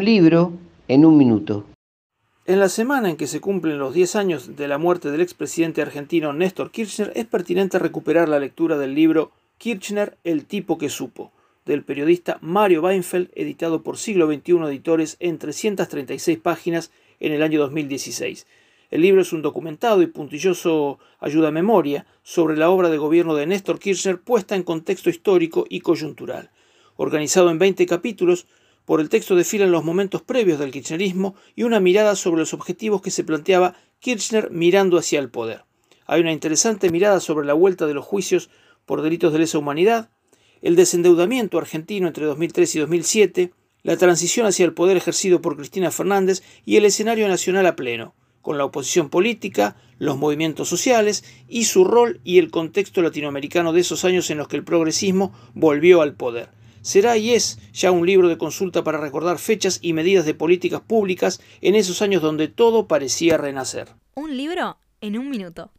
Un libro en un minuto. En la semana en que se cumplen los 10 años de la muerte del expresidente argentino Néstor Kirchner, es pertinente recuperar la lectura del libro Kirchner, el tipo que supo, del periodista Mario Weinfeld, editado por Siglo XXI Editores en 336 páginas en el año 2016. El libro es un documentado y puntilloso ayuda a memoria sobre la obra de gobierno de Néstor Kirchner puesta en contexto histórico y coyuntural. Organizado en 20 capítulos, por el texto desfilan los momentos previos del kirchnerismo y una mirada sobre los objetivos que se planteaba Kirchner mirando hacia el poder. Hay una interesante mirada sobre la vuelta de los juicios por delitos de lesa humanidad, el desendeudamiento argentino entre 2003 y 2007, la transición hacia el poder ejercido por Cristina Fernández y el escenario nacional a pleno, con la oposición política, los movimientos sociales y su rol y el contexto latinoamericano de esos años en los que el progresismo volvió al poder. Será y es ya un libro de consulta para recordar fechas y medidas de políticas públicas en esos años donde todo parecía renacer. Un libro en un minuto.